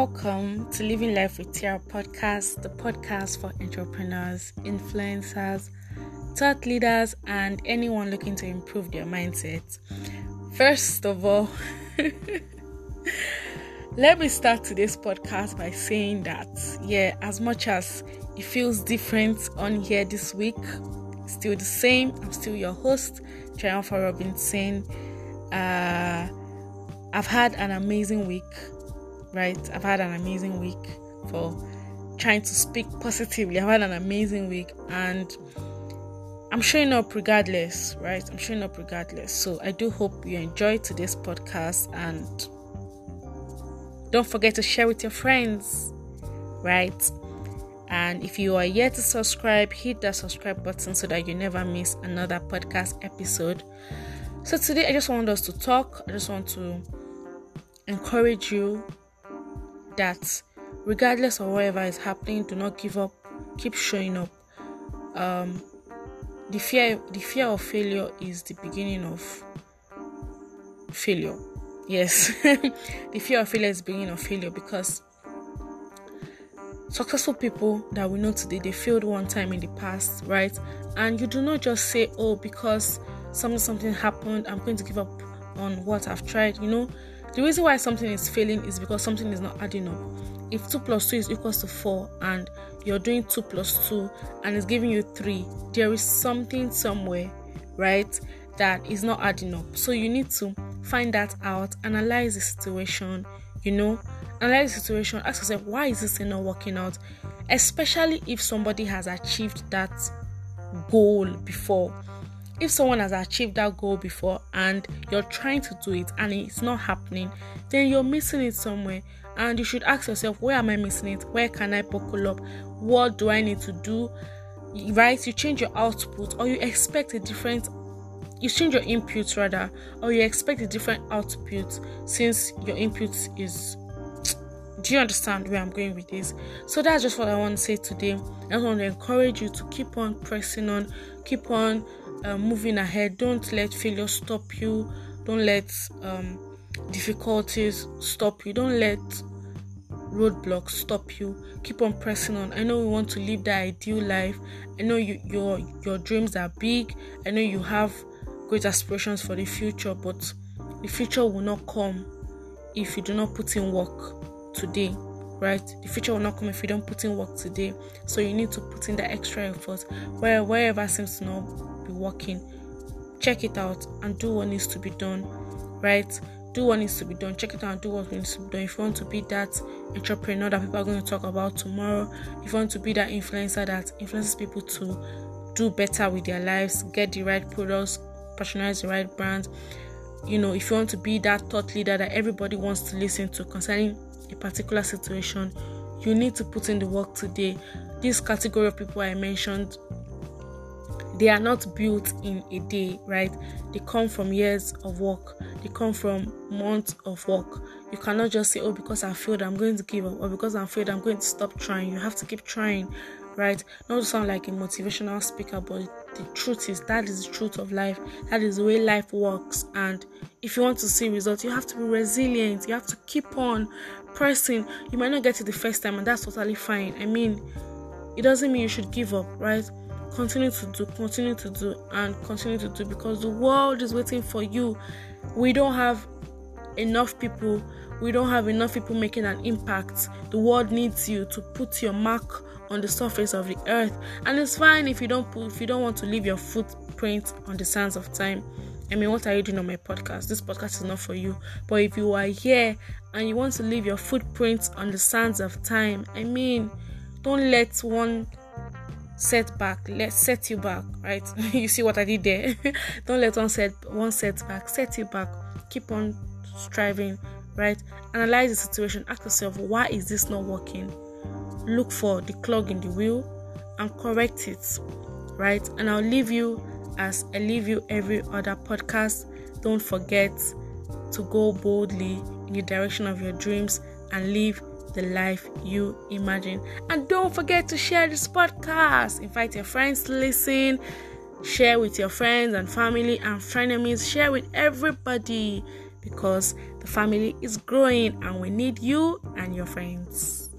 Welcome to Living Life with Tiara podcast, the podcast for entrepreneurs, influencers, thought leaders, and anyone looking to improve their mindset. First of all, let me start today's podcast by saying that, yeah, as much as it feels different on here this week, still the same. I'm still your host, Triumph Robinson. Uh, I've had an amazing week right? I've had an amazing week for trying to speak positively. I've had an amazing week and I'm showing up regardless, right? I'm showing up regardless. So I do hope you enjoyed today's podcast and don't forget to share with your friends, right? And if you are yet to subscribe, hit that subscribe button so that you never miss another podcast episode. So today I just want us to talk. I just want to encourage you that regardless of whatever is happening, do not give up. Keep showing up. Um, the fear, the fear of failure is the beginning of failure. Yes, the fear of failure is beginning of failure because successful people that we know today they failed one time in the past, right? And you do not just say, "Oh, because something something happened, I'm going to give up on what I've tried." You know, the reason why something is failing is because something is not adding up. If 2 plus 2 is equals to 4 and you're doing 2 plus 2 and it's giving you 3, there is something somewhere, right, that is not adding up. So you need to find that out, analyze the situation, you know, analyze the situation, ask yourself, why is this thing not working out? Especially if somebody has achieved that goal before if someone has achieved that goal before and you're trying to do it and it's not happening, then you're missing it somewhere. And you should ask yourself, where am I missing it? Where can I buckle up? What do I need to do? Right? You change your output or you expect a different you change your input rather or you expect a different output since your input is do you understand where I'm going with this? So that's just what I want to say today. I want to encourage you to keep on pressing on, keep on uh, moving ahead. Don't let failure stop you. Don't let um, difficulties stop you. Don't let roadblocks stop you. Keep on pressing on. I know we want to live that ideal life. I know you, your your dreams are big. I know you have great aspirations for the future, but the future will not come if you do not put in work today right? The future will not come if you don't put in work today. So you need to put in that extra effort where wherever seems to not be working. Check it out and do what needs to be done right? Do what needs to be done. Check it out and do what needs to be done. If you want to be that entrepreneur that people are going to talk about tomorrow if you want to be that influencer that influences people to do better with their lives get the right products patronize the right brand you know if you want to be that thought leader that everybody wants to listen to concerning a particular situation you need to put in the work today this category of people i mentioned they are not built in a day, right? They come from years of work, they come from months of work. You cannot just say, Oh, because I failed, I'm going to give up, or because I'm failed, I'm going to stop trying. You have to keep trying, right? Not to sound like a motivational speaker, but the truth is that is the truth of life. That is the way life works. And if you want to see results, you have to be resilient, you have to keep on pressing. You might not get it the first time, and that's totally fine. I mean, it doesn't mean you should give up, right? continue to do, continue to do, and continue to do because the world is waiting for you. We don't have enough people, we don't have enough people making an impact. The world needs you to put your mark on the surface of the earth, and it's fine if you don't put, if you don't want to leave your footprint on the sands of time. I mean, what are you doing on my podcast? This podcast is not for you. But if you are here and you want to leave your footprint on the sands of time, I mean, don't let one setback let set you back right? You see what i did there? Don't let one set one setback set you back. Keep on striving right? Analyze the situation. Ask yourself why is this not working? Look for the clog in the wheel and correct it right? And i'll leave you as i leave you every other podcast don't forget to go boldly in the direction of your dreams and live the life you imagine. And don't forget to share this podcast. Invite your friends to listen. Share with your friends and family and frenemies. Share with everybody because the family is growing and we need you and your friends.